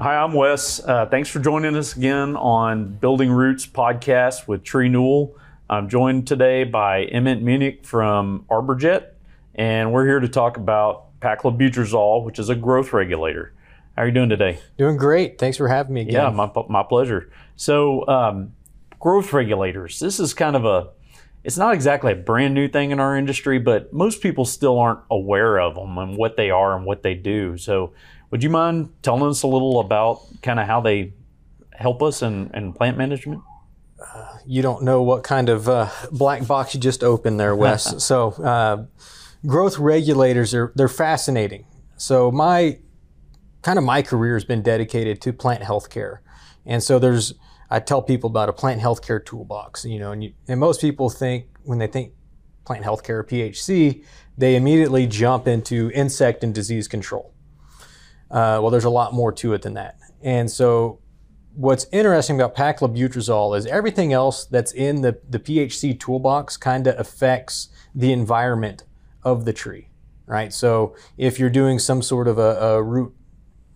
Hi, I'm Wes. Uh, thanks for joining us again on Building Roots podcast with TreeNewal. I'm joined today by Emmett Munich from ArborJet, and we're here to talk about paclobutrazol, which is a growth regulator. How are you doing today? Doing great. Thanks for having me again. Yeah, my, my pleasure. So, um, growth regulators, this is kind of a it's not exactly a brand new thing in our industry, but most people still aren't aware of them and what they are and what they do. So, would you mind telling us a little about kind of how they help us in, in plant management? Uh, you don't know what kind of uh, black box you just opened there, Wes. so, uh, growth regulators are they're fascinating. So, my kind of my career has been dedicated to plant healthcare, and so there's I tell people about a plant healthcare toolbox, you know, and, you, and most people think when they think plant health healthcare PHC, they immediately jump into insect and disease control. Uh, well, there's a lot more to it than that. And so, what's interesting about paclobutrazol is everything else that's in the, the PHC toolbox kind of affects the environment of the tree, right? So, if you're doing some sort of a, a root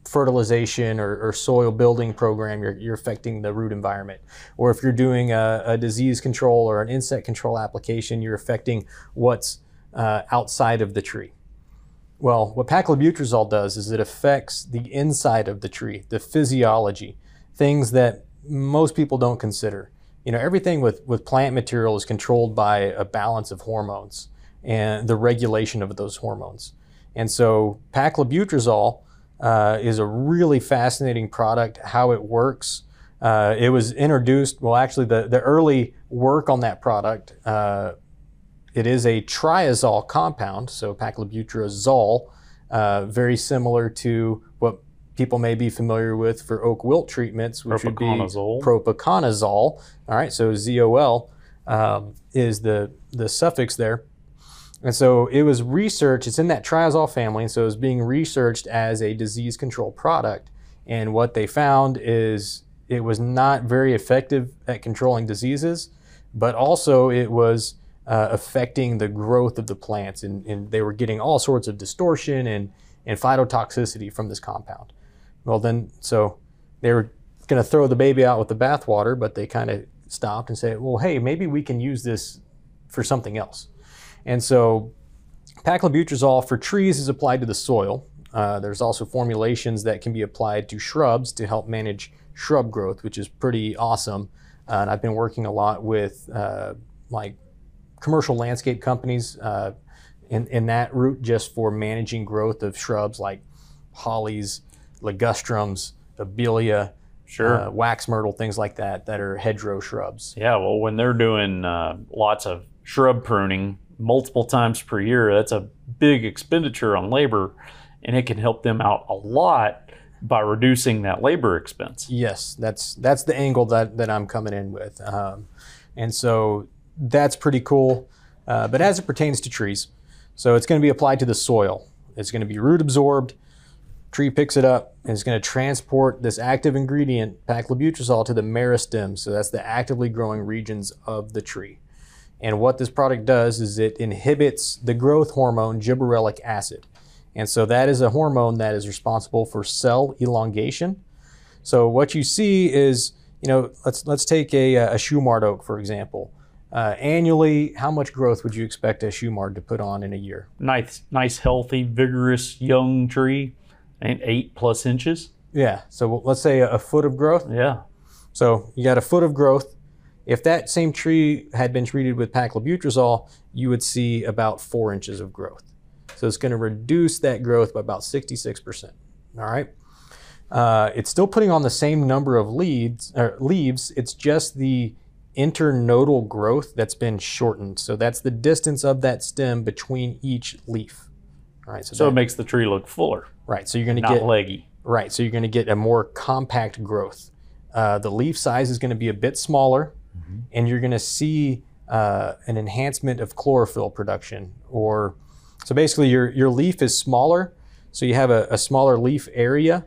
fertilization or, or, soil building program, you're, you're, affecting the root environment. Or if you're doing a, a, disease control or an insect control application, you're affecting what's uh, outside of the tree. Well, what paclobutrazol does is it affects the inside of the tree, the physiology, things that most people don't consider. You know, everything with, with plant material is controlled by a balance of hormones and the regulation of those hormones. And so paclobutrazol uh, is a really fascinating product, how it works. Uh, it was introduced, well, actually, the, the early work on that product, uh, it is a triazole compound, so paclobutrazol, uh, very similar to what people may be familiar with for oak wilt treatments, which would be propiconazole. All right, so ZOL um, is the, the suffix there. And so it was researched, it's in that triazole family, and so it was being researched as a disease control product. And what they found is it was not very effective at controlling diseases, but also it was uh, affecting the growth of the plants. And, and, they were getting all sorts of distortion and, and phytotoxicity from this compound. Well, then, so they were going to throw the baby out with the bathwater, but they kind of stopped and said, well, hey, maybe we can use this for something else. And so paclobutrazol for trees is applied to the soil. Uh, there's also formulations that can be applied to shrubs to help manage shrub growth, which is pretty awesome. Uh, and I've been working a lot with uh, like commercial landscape companies uh, in, in that route just for managing growth of shrubs like hollies, ligustrums, abelia, sure. Uh, wax myrtle, things like that, that are hedgerow shrubs. Yeah, well, when they're doing uh, lots of shrub pruning, multiple times per year. That's a big expenditure on labor, and it can help them out a lot by reducing that labor expense. Yes, that's that's the angle that that I'm coming in with, um, and so that's pretty cool. Uh, but as it pertains to trees, so it's going to be applied to the soil. It's going to be root absorbed. Tree picks it up and it's going to transport this active ingredient, paclobutrazol, to the meristem. So that's the actively growing regions of the tree. And what this product does is it inhibits the growth hormone gibberellic acid. And so that is a hormone that is responsible for cell elongation. So what you see is, you know, let's let's take a, a Shumard oak for example. Uh, annually, how much growth would you expect a Shumard to put on in a year? Nice, nice, healthy, vigorous young tree, and eight plus inches. Yeah. So let's say a, a foot of growth. Yeah. So you got a foot of growth. If that same tree had been treated with paclobutrazol, you would see about four inches of growth. So it's going to reduce that growth by about 66%. All right. Uh, it's still putting on the same number of leads, or leaves. It's just the internodal growth that's been shortened. So that's the distance of that stem between each leaf. All right. So, so that, it makes the tree look fuller. Right. So you're going to get leggy. Right. So you're going to get a more compact growth. Uh, the leaf size is going to be a bit smaller mm-hmm. and you're going to see uh, an enhancement of chlorophyll production. Or so basically, your your leaf is smaller, so you have a, a smaller leaf area,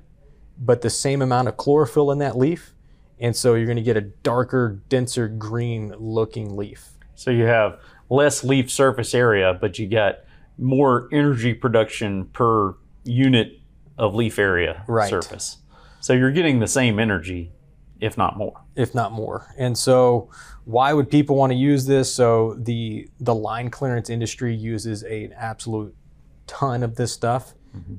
but the same amount of chlorophyll in that leaf, and so you're going to get a darker, denser green looking leaf. So you have less leaf surface area, but you get more energy production per unit of leaf area right. surface. So you're getting the same energy, if not more. if not more. And so, why would people want to use this? So the the line clearance industry uses a, an absolute ton of this stuff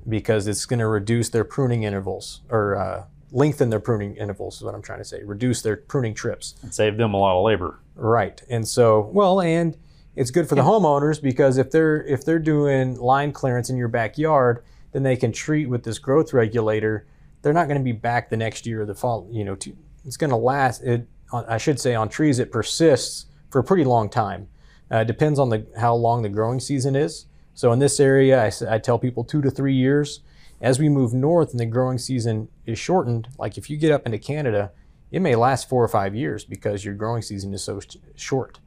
because it's going to reduce their pruning intervals or uh, lengthen their pruning intervals. Is what I'm trying to say. Reduce their pruning trips. And save them a lot of labor. Right. And so, well, and it's good for the homeowners because if they're if they're doing line clearance in your backyard, then they can treat with this growth regulator. They're not going to be back the next year or the fall. You know, to, it's going to last. It on- I should say on trees it persists for a pretty long time. Uh, it depends on the how long the growing season is. So in this area, I, I tell people two to three years. As we move north and the growing season is shortened, like if you get up into Canada, it may last four or five years because your growing season is so sh- short.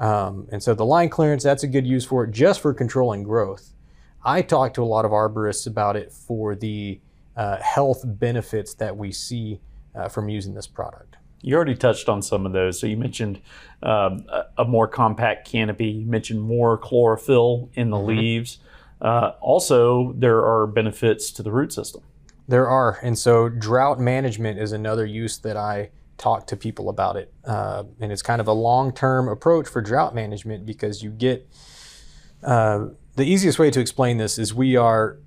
Um, and so the line clearance, that's a good use for it just for controlling growth. I talk to a lot of arborists about it for the uh, health benefits that we see uh, from using this product. You already touched on some of those. So you mentioned um, a, a more compact canopy. You mentioned more chlorophyll in the leaves. Uh, also, there are benefits to the root system. There are, and so drought management is another use that I talk to people about it, uh, and it's kind of a long-term approach for drought management because you get uh, the easiest way to explain this is we are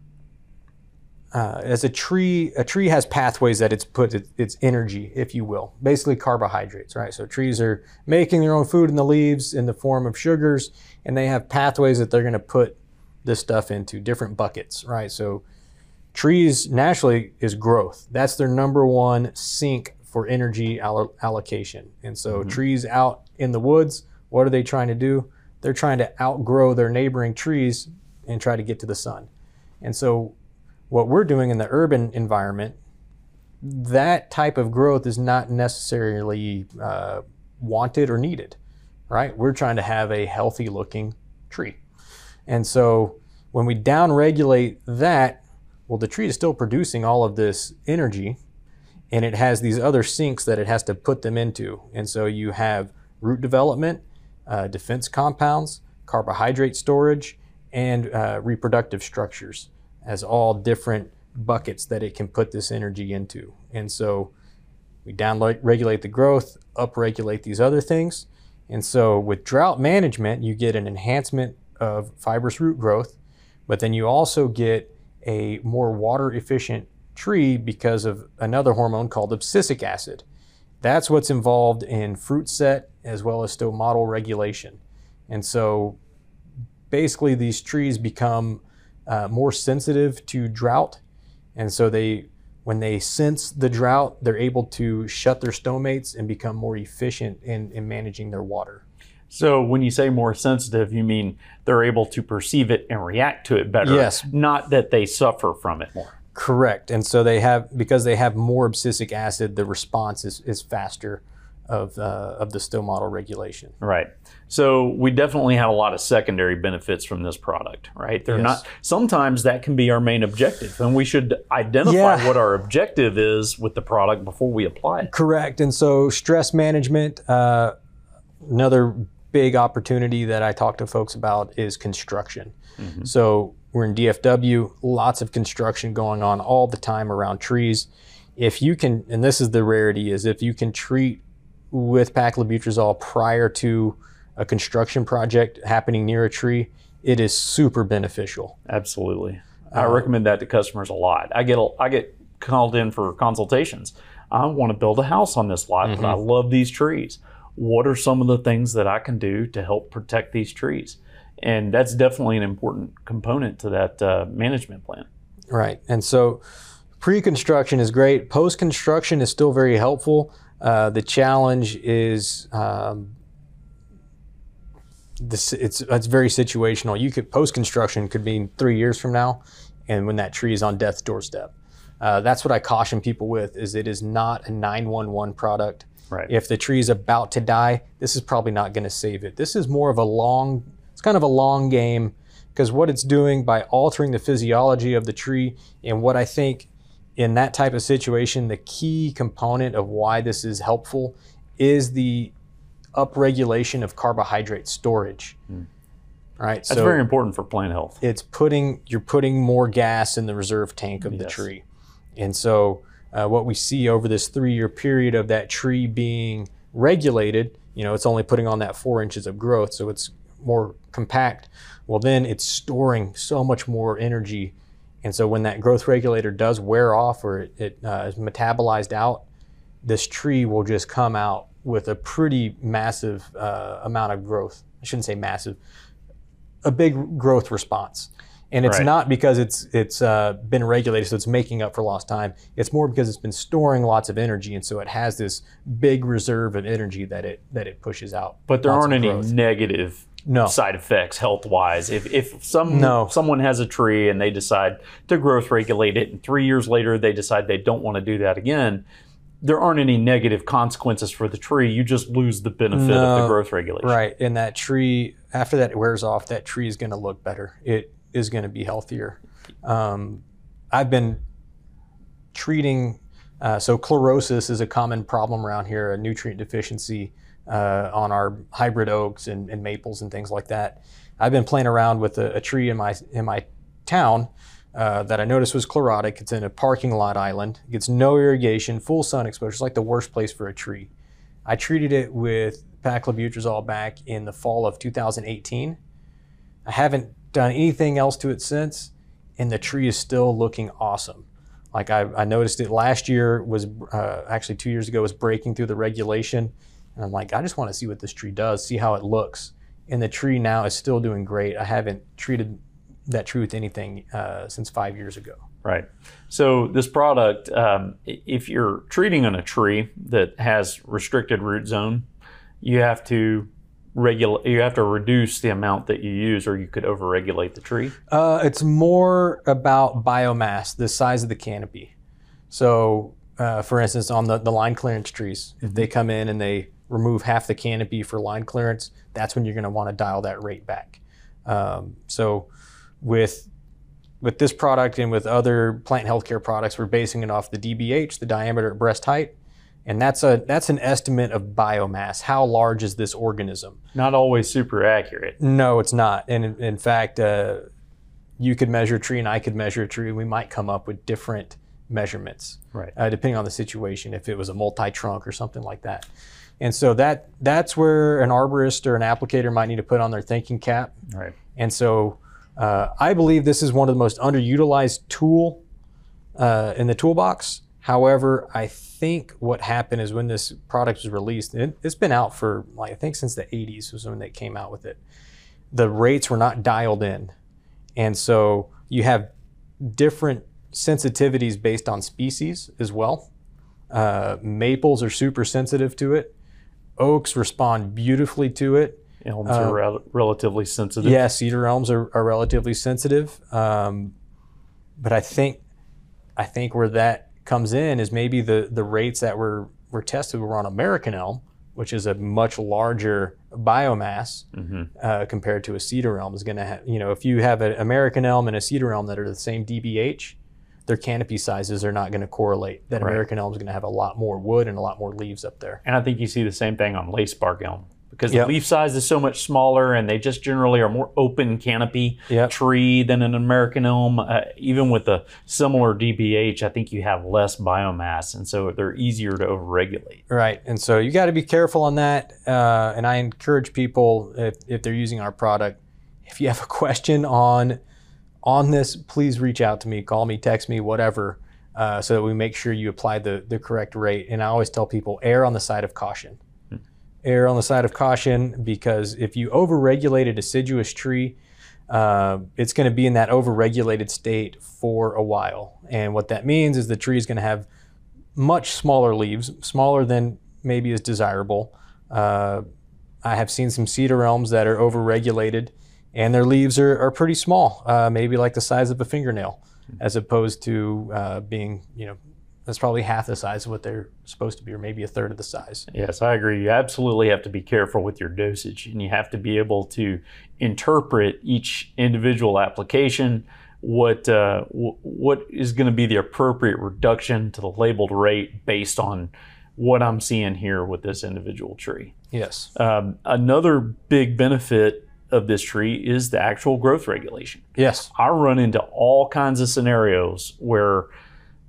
uh, as a tree. A tree has pathways that it's put its, its energy, if you will, basically carbohydrates, right? So trees are making their own food in the leaves in the form of sugars, and they have pathways that they're going to put this stuff into different buckets, right? So trees naturally is growth. That's their number one sink for energy allo- allocation. And so trees out in the woods, what are they trying to do? They're trying to outgrow their neighboring trees and try to get to the sun. And so what we're doing in the urban environment, that type of growth is not necessarily uh, wanted or needed, right? We're trying to have a healthy looking tree. And so when we downregulate that, well, the tree is still producing all of this energy and it has these other sinks that it has to put them into. And so you have root development, uh, defense compounds, carbohydrate storage, and uh, reproductive structures as all different buckets that it can put this energy into. And so we downregulate the growth, upregulate these other things. And so with drought management, you get an enhancement of fibrous root growth, but then you also get a more water efficient tree because of another hormone called abscisic acid. That's what's involved in fruit set as well as stomatal regulation. And so basically these trees become uh, more sensitive to drought. And so they, when they sense the drought, they're able to shut their stomates and become more efficient in, in managing their water. So when you say more sensitive, you mean they're able to perceive it and react to it better. Yes. Not that they suffer from it more. Correct. And so they have, because they have more abscisic acid, the response is, is faster of, uh, of the stomatal regulation. Right. So we definitely have a lot of secondary benefits from this product, right? They're Yes. not sometimes that can be our main objective. And we should identify Yeah. what our objective is with the product before we apply it. Correct. And so stress management, uh, another big opportunity that I talk to folks about is construction. Mm-hmm. So we're in DFW, lots of construction going on all the time around trees. If you can, and this is the rarity, is if you can treat with paclobutrazol prior to a construction project happening near a tree, it is super beneficial. Absolutely. I uh, recommend that to customers a lot. I get a, I get called in for consultations. I want to build a house on this lot, but I mm-hmm. love these trees. What are some of the things that I can do to help protect these trees? And that's definitely an important component to that uh, management plan. Right. And so pre construction is great. Post construction is still very helpful. Uh, the challenge is um, this, it's, it's very situational. You could post construction could mean three years from now, and when that tree is on death's doorstep. Uh, that's what I caution people with: is it is not a 911 product. Right. If the tree is about to die, this is probably not going to save it. This is more of a long. It's kind of a long game because what it's doing by altering the physiology of the tree and what I think in that type of situation, the key component of why this is helpful is the upregulation of carbohydrate storage. Hmm. Right. That's very important for plant health. it's putting you're putting more gas in the reserve tank of the tree, and so uh, what we see over this three-year period of that tree being regulated, you know, it's only putting on that four inches of growth, so it's more compact. Well, then it's storing so much more energy, and so when that growth regulator does wear off or it, it uh, is metabolized out, this tree will just come out with a pretty massive uh, amount of growth. I shouldn't say massive, a big growth response. And it's Right. not because it's it's uh, been regulated, so it's making up for lost time. It's more because it's been storing lots of energy, and so it has this big reserve of energy that it that it pushes out. But there aren't any negative No. side effects health wise. If, if some No. someone has a tree and they decide to growth regulate it, and three years later they decide they don't want to do that again, there aren't any negative consequences for the tree. You just lose the benefit of the growth regulation. Right, and that tree after that wears off, that tree is going to look better. It is going to be healthier. Um, I've been treating. Uh, so chlorosis is a common problem around here, a nutrient deficiency uh, on our hybrid oaks and, and maples and things like that. I've been playing around with a, a tree in my in my town uh, that I noticed was chlorotic. It's in a parking lot island. It gets no irrigation, full sun exposure. It's like the worst place for a tree. I treated it with paclobutrazol back in the fall of 2018. I haven't done anything else to it since, and the tree is still looking awesome. Like I, I noticed it last year was uh, actually two years ago was breaking through the regulation, and I'm like, I just want to see what this tree does, see how it looks. And the tree now is still doing great. I haven't treated that tree with anything uh, since five years ago. Right. So this product, um, if you're treating on a tree that has restricted root zone, you have to regulate. You have to reduce the amount that you use, or you could overregulate the tree. Uh, it's more about biomass, the size of the canopy. So, uh, for instance, on the, the line clearance trees, if they come in and they remove half the canopy for line clearance, that's when you're going to want to dial that rate back. Um, so, with with this product and with other plant healthcare products, we're basing it off the DBH, the diameter at breast height, and that's a that's an estimate of biomass. How large is this organism? Not always super accurate. No, it's not. And in, in fact, uh, you could measure a tree and I could measure a tree, and we might come up with different measurements, Right. uh, depending on the situation. If it was a multi-trunk or something like that, and so that that's where an arborist or an applicator might need to put on their thinking cap. Right. And so uh, I believe this is one of the most underutilized tool uh, in the toolbox. However, I think what happened is when this product was released, it, it's been out for like I think since the 80s was when they came out with it. The rates were not dialed in, and so you have different sensitivities based on species as well. Uh, maples are super sensitive to it. Oaks respond beautifully to it. Elms are rel- relatively sensitive. Yeah, cedar elms are, are relatively sensitive, um, but I think I think where that comes in is maybe the the rates that were were tested were on American elm, which is a much larger biomass uh, compared to a cedar elm. Is going to have you know if you have an American elm and a cedar elm that are the same DBH, their canopy sizes are not going to correlate. That Right. American elm is going to have a lot more wood and a lot more leaves up there. And I think you see the same thing on lace bark elm because Yep. the leaf size is so much smaller and they just generally are more open canopy Yep. tree than an American elm. Uh, even with a similar DBH, I think you have less biomass and so they're easier to overregulate. Right, and so you got to be careful on that. Uh, and I encourage people if, if they're using our product, if you have a question on on this, please reach out to me, call me, text me, whatever, uh, so that we make sure you apply the the correct rate. And I always tell people err on the side of caution. Err on the side of caution because if you overregulate a deciduous tree, uh, it's going to be in that overregulated state for a while. And what that means is the tree is going to have much smaller leaves, smaller than maybe is desirable. Uh, I have seen some cedar elms that are overregulated, and their leaves are, are pretty small, uh, maybe like the size of a fingernail, as opposed to uh, being, you know, that's probably half the size of what they're supposed to be, or maybe a third of the size. Yes, I agree. You absolutely have to be careful with your dosage and you have to be able to interpret each individual application. What uh, w- what is going to be the appropriate reduction to the labeled rate based on what I'm seeing here with this individual tree? Yes. Um, another big benefit of this tree is the actual growth regulation. Yes. I run into all kinds of scenarios where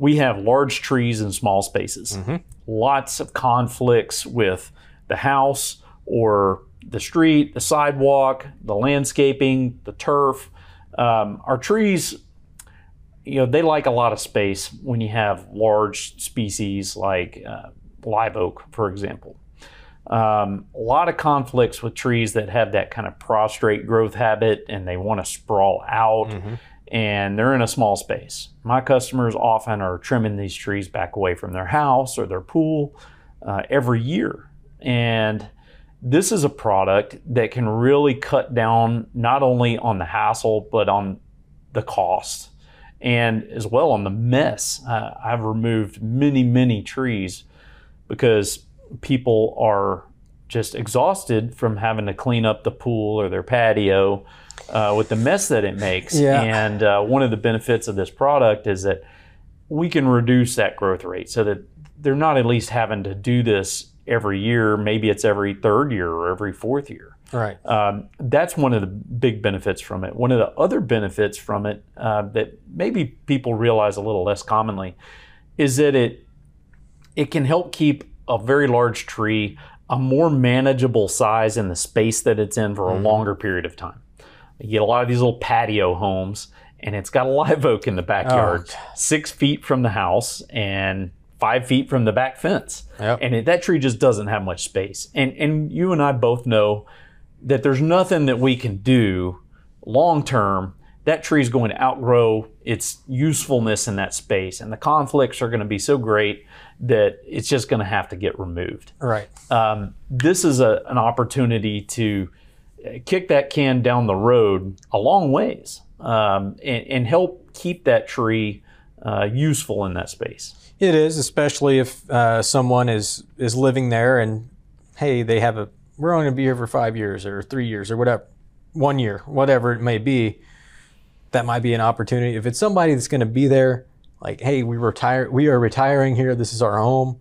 we have large trees in small spaces. Lots of conflicts with the house or the street, the sidewalk, the landscaping, the turf. Um, our trees, you know, they like a lot of space when you have large species like uh, live oak, for example. Um, a lot of conflicts with trees that have that kind of prostrate growth habit and they want to sprawl out and they're in a small space. My customers often are trimming these trees back away from their house or their pool uh, every year. And this is a product that can really cut down not only on the hassle, but on the cost and as well on the mess. Uh, I've removed many, many trees because people are just exhausted from having to clean up the pool or their patio uh, with the mess that it makes. Yeah. And uh, one of the benefits of this product is that we can reduce that growth rate so that they're not at least having to do this every year. Maybe it's every third year or every fourth year. Right. Um, that's one of the big benefits from it. One of the other benefits from it uh, that maybe people realize a little less commonly is that it it can help keep a very large tree a more manageable size in the space that it's in for a mm-hmm. longer period of time. You get a lot of these little patio homes, and it's got a live oak in the backyard, oh, six feet from the house and five feet from the back fence. Yep. And it, that tree just doesn't have much space. And and you and I both know that there's nothing that we can do long term. That tree is going to outgrow its usefulness in that space, and the conflicts are going to be so great that it's just going to have to get removed Right. um, this is a, an opportunity to kick that can down the road a long ways um, and, and help keep that tree uh, useful in that space. It is, especially if uh, someone is is living there and hey, they have a we're only going to be here for five years or three years or whatever, one year, whatever it may be. That might be an opportunity. If it's somebody that's going to be there, like hey, we retire, we are retiring here. This is our home.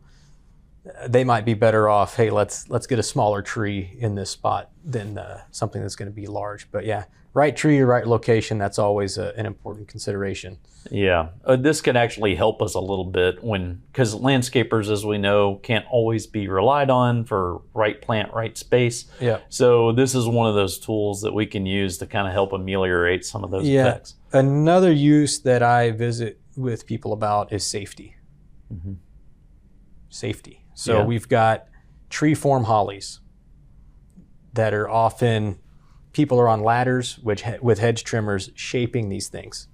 uh, They might be better off. Hey, let's let's get a smaller tree in this spot than uh, something that's going to be large. But yeah, right tree, right location. That's always a, an important consideration. Yeah, uh, this can actually help us a little bit when, because landscapers, as we know, can't always be relied on for right plant, right space. Yeah. So this is one of those tools that we can use to kind of help ameliorate some of those Yeah. effects. Another use that I visit with people about is safety. Safety. So Yeah. we've got tree form hollies that are often people are on ladders which with hedge trimmers shaping these things.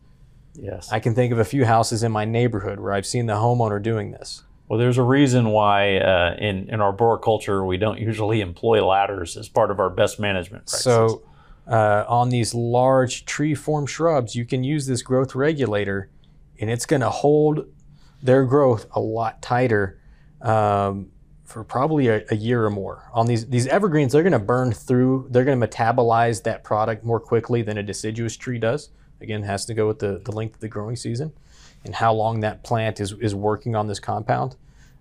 Yes. I can think of a few houses in my neighborhood where I've seen the homeowner doing this. Well, there's a reason why uh, in in arboriculture we don't usually employ ladders as part of our best management practices. So, uh, on these large tree form shrubs, you can use this growth regulator, and it's going to hold their growth a lot tighter um, for probably a, a year or more. On these these evergreens, they're going to burn through. They're going to metabolize that product more quickly than a deciduous tree does. Again, has to go with the, the length of the growing season and how long that plant is, is working on this compound.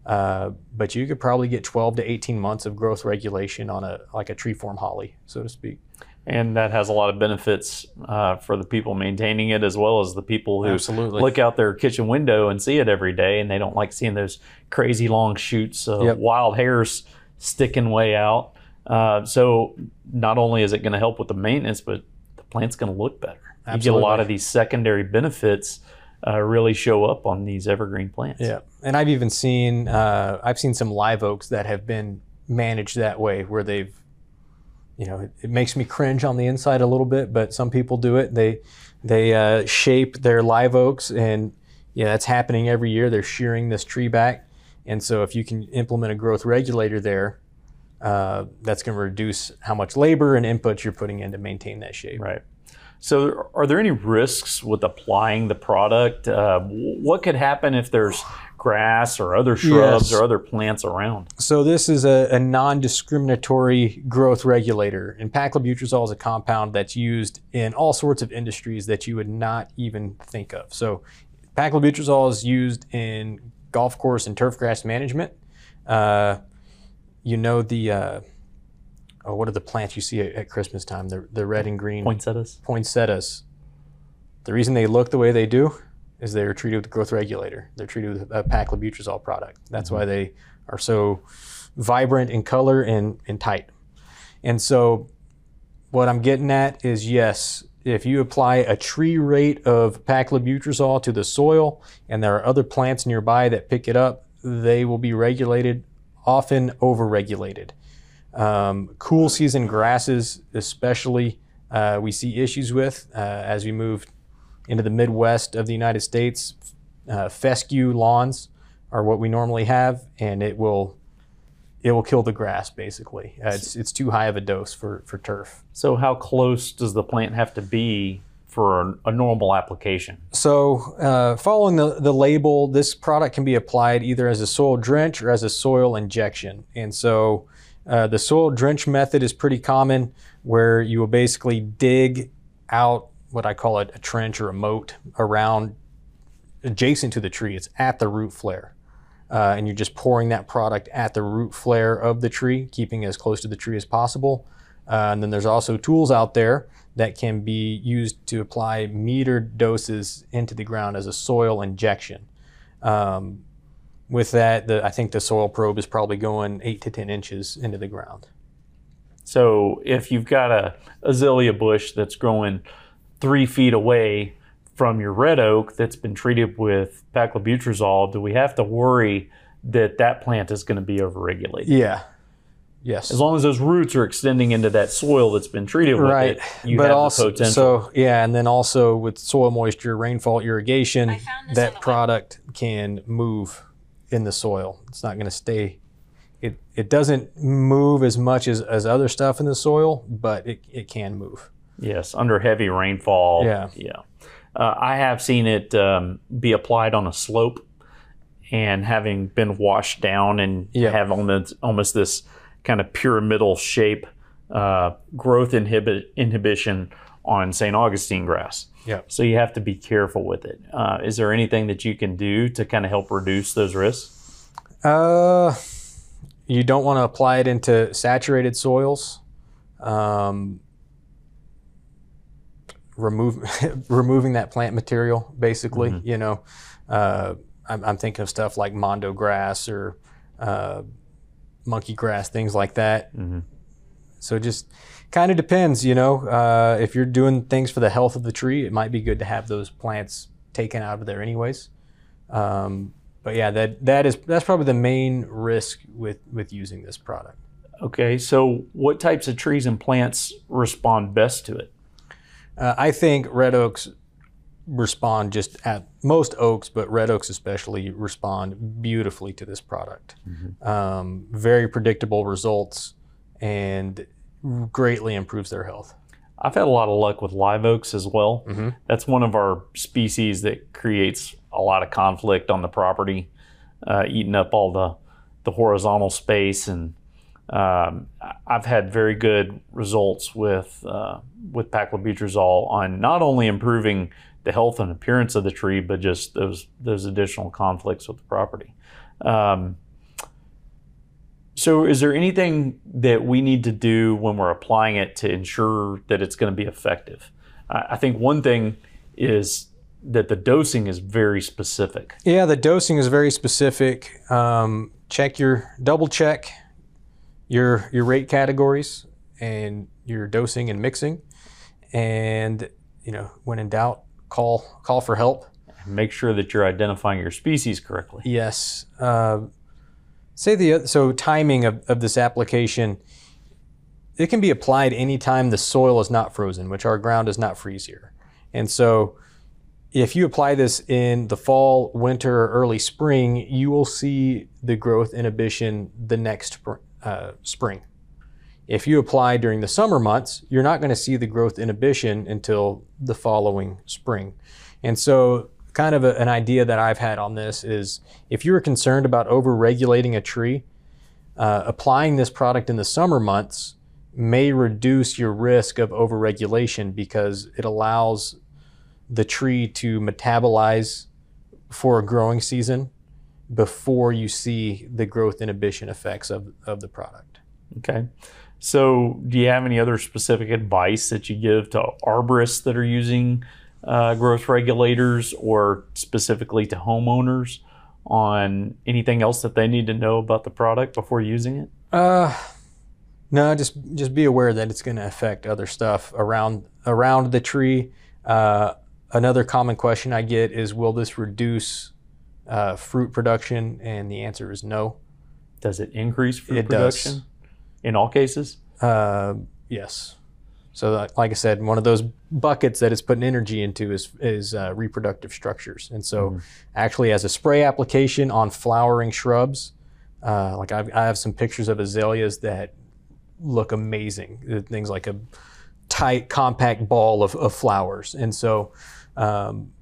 Uh, but you could probably get 12 to 18 months of growth regulation on a like a tree form holly, so to speak. And that has a lot of benefits uh, for the people maintaining it as well as the people who Absolutely. look out their kitchen window and see it every day and they don't like seeing those crazy long shoots of Yep. wild hairs sticking way out. Uh, so not only is it going to help with the maintenance but the plant's going to look better. You get a lot of these secondary benefits uh, really show up on these evergreen plants. Yeah, and I've even seen uh, I've seen some live oaks that have been managed that way, where they've, you know, it, it makes me cringe on the inside a little bit, but some people do it. They they uh, shape their live oaks, and yeah, that's happening every year. They're shearing this tree back, and so if you can implement a growth regulator there, uh, that's going to reduce how much labor and input you're putting in to maintain that shape. Right. So, are there any risks with applying the product? Uh, what could happen if there's grass or other shrubs Yes. or other plants around? So this is a, a non-discriminatory growth regulator, and paclobutrazol is a compound that's used in all sorts of industries that you would not even think of. So paclobutrazol is used in golf course and turf grass management. Uh, you know the uh, oh, what are the plants you see at, at Christmas time? The the red and green Poinsettias. poinsettias. The reason they look the way they do is they're treated with a growth regulator. They're treated with a paclobutrazol product. That's why they are so vibrant in color and, and tight. And so what I'm getting at is yes, if you apply a tree rate of paclobutrazol to the soil and there are other plants nearby that pick it up, they will be regulated, often over-regulated. Um, cool season grasses, especially, uh, we see issues with uh, as we move into the Midwest of the United States. Uh, fescue lawns are what we normally have, and it will it will kill the grass basically. Uh, it's it's too high of a dose for for turf. So, how close does the plant have to be for a, a normal application? So, uh, following the, the label, this product can be applied either as a soil drench or as a soil injection. And so, uh, the soil drench method is pretty common, where you will basically dig out what I call it a trench or a moat around adjacent to the tree. It's at the root flare. Uh, and you're just pouring that product at the root flare of the tree, keeping as close to the tree as possible. Uh, and then there's also tools out there that can be used to apply metered doses into the ground as a soil injection. Um, with that, the, I think the soil probe is probably going eight to 10 inches into the ground. So, if you've got a azalea bush that's growing three feet away from your red oak that's been treated with paclobutrazol, do we have to worry that that plant is going to be overregulated? Yeah. Yes. As long as those roots are extending into that soil that's been treated with right. it, you but have also, the potential. so yeah, and then also with soil moisture, rainfall irrigation, I found this on that the product can move in the soil. It's not going to stay. It it doesn't move as much as, as other stuff in the soil, but it, it can move. Yes, under heavy rainfall. Yeah. Yeah. Uh, I have seen it um, be applied on a slope and having been washed down and Yeah. have almost, almost this kind of pyramidal shape uh, growth inhibit, inhibition on St. Augustine grass. Yeah. So you have to be careful with it. Uh, is there anything that you can do to kind of help reduce those risks? Uh, you don't want to apply it into saturated soils. Um, remove removing that plant material, basically. You know, uh, I'm, I'm thinking of stuff like mondo grass or uh, monkey grass, things like that. So it just kind of depends, you know. Uh, if you're doing things for the health of the tree, it might be good to have those plants taken out of there, anyways. Um, but yeah, that that is that's probably the main risk with with using this product. Okay, so what types of trees and plants respond best to it? Uh, I think red oaks respond just at most oaks, but red oaks especially respond beautifully to this product. Um, very predictable results and greatly improves their health. I've had a lot of luck with live oaks as well. Mm-hmm. That's one of our species that creates a lot of conflict on the property, uh, eating up all the, the horizontal space. And um, I- I've had very good results with uh, with paclobutrazol on not only improving the health and appearance of the tree, but just those those additional conflicts with the property. Um, so, is there anything that we need to do when we're applying it to ensure that it's going to be effective? I think one thing is that the dosing is very specific. Yeah, the dosing is very specific. Um, check your double check your your rate categories and your dosing and mixing, and you know when in doubt, call call for help. Make sure that you're identifying your species correctly. Yes. Uh, say the so timing of, of this application. It can be applied anytime the soil is not frozen, which our ground does not freeze here. And so, if you apply this in the fall, winter, early spring, you will see the growth inhibition the next uh, spring. If you apply during the summer months, you're not going to see the growth inhibition until the following spring. And so, kind of a, an idea that I've had on this is if you're concerned about over-regulating a tree, uh, applying this product in the summer months may reduce your risk of overregulation because it allows the tree to metabolize for a growing season before you see the growth inhibition effects of, of the product. Okay. So, do you have any other specific advice that you give to arborists that are using uh, growth regulators or specifically to homeowners on anything else that they need to know about the product before using it? Uh, no, just just be aware that it's going to affect other stuff around around the tree. Uh, another common question I get is, will this reduce uh, fruit production? And the answer is no. Does it increase fruit It does. production in all cases? Uh, yes. So, like like I said, one of those buckets that it's putting energy into is is uh, reproductive structures. And so, actually, as a spray application on flowering shrubs, uh, like I've, I have some pictures of azaleas that look amazing. Things like a tight, compact ball of, of flowers. And so, um,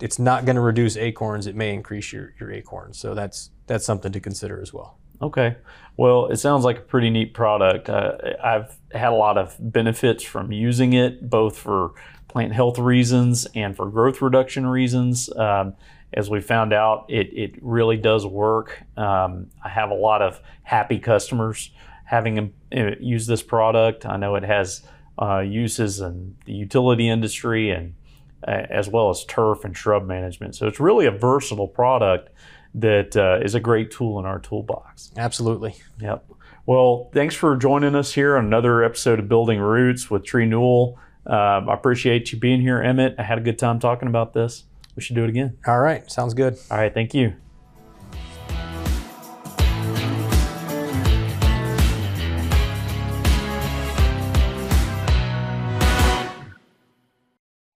it's not going to reduce acorns. It may increase your, your acorns. So that's that's something to consider as well. Okay. Well, it sounds like a pretty neat product. Uh, I've had a lot of benefits from using it, both for plant health reasons and for growth reduction reasons. Um, as we found out, it, it really does work. Um, I have a lot of happy customers having uh, used this product. I know it has uh, uses in the utility industry and as well as turf and shrub management. So it's really a versatile product that uh, is a great tool in our toolbox. Absolutely. Yep. Well, thanks for joining us here on another episode of Building Roots with TreeNewal. Um, I appreciate you being here, Emmett. I had a good time talking about this. We should do it again. All right. Sounds good. All right. Thank you.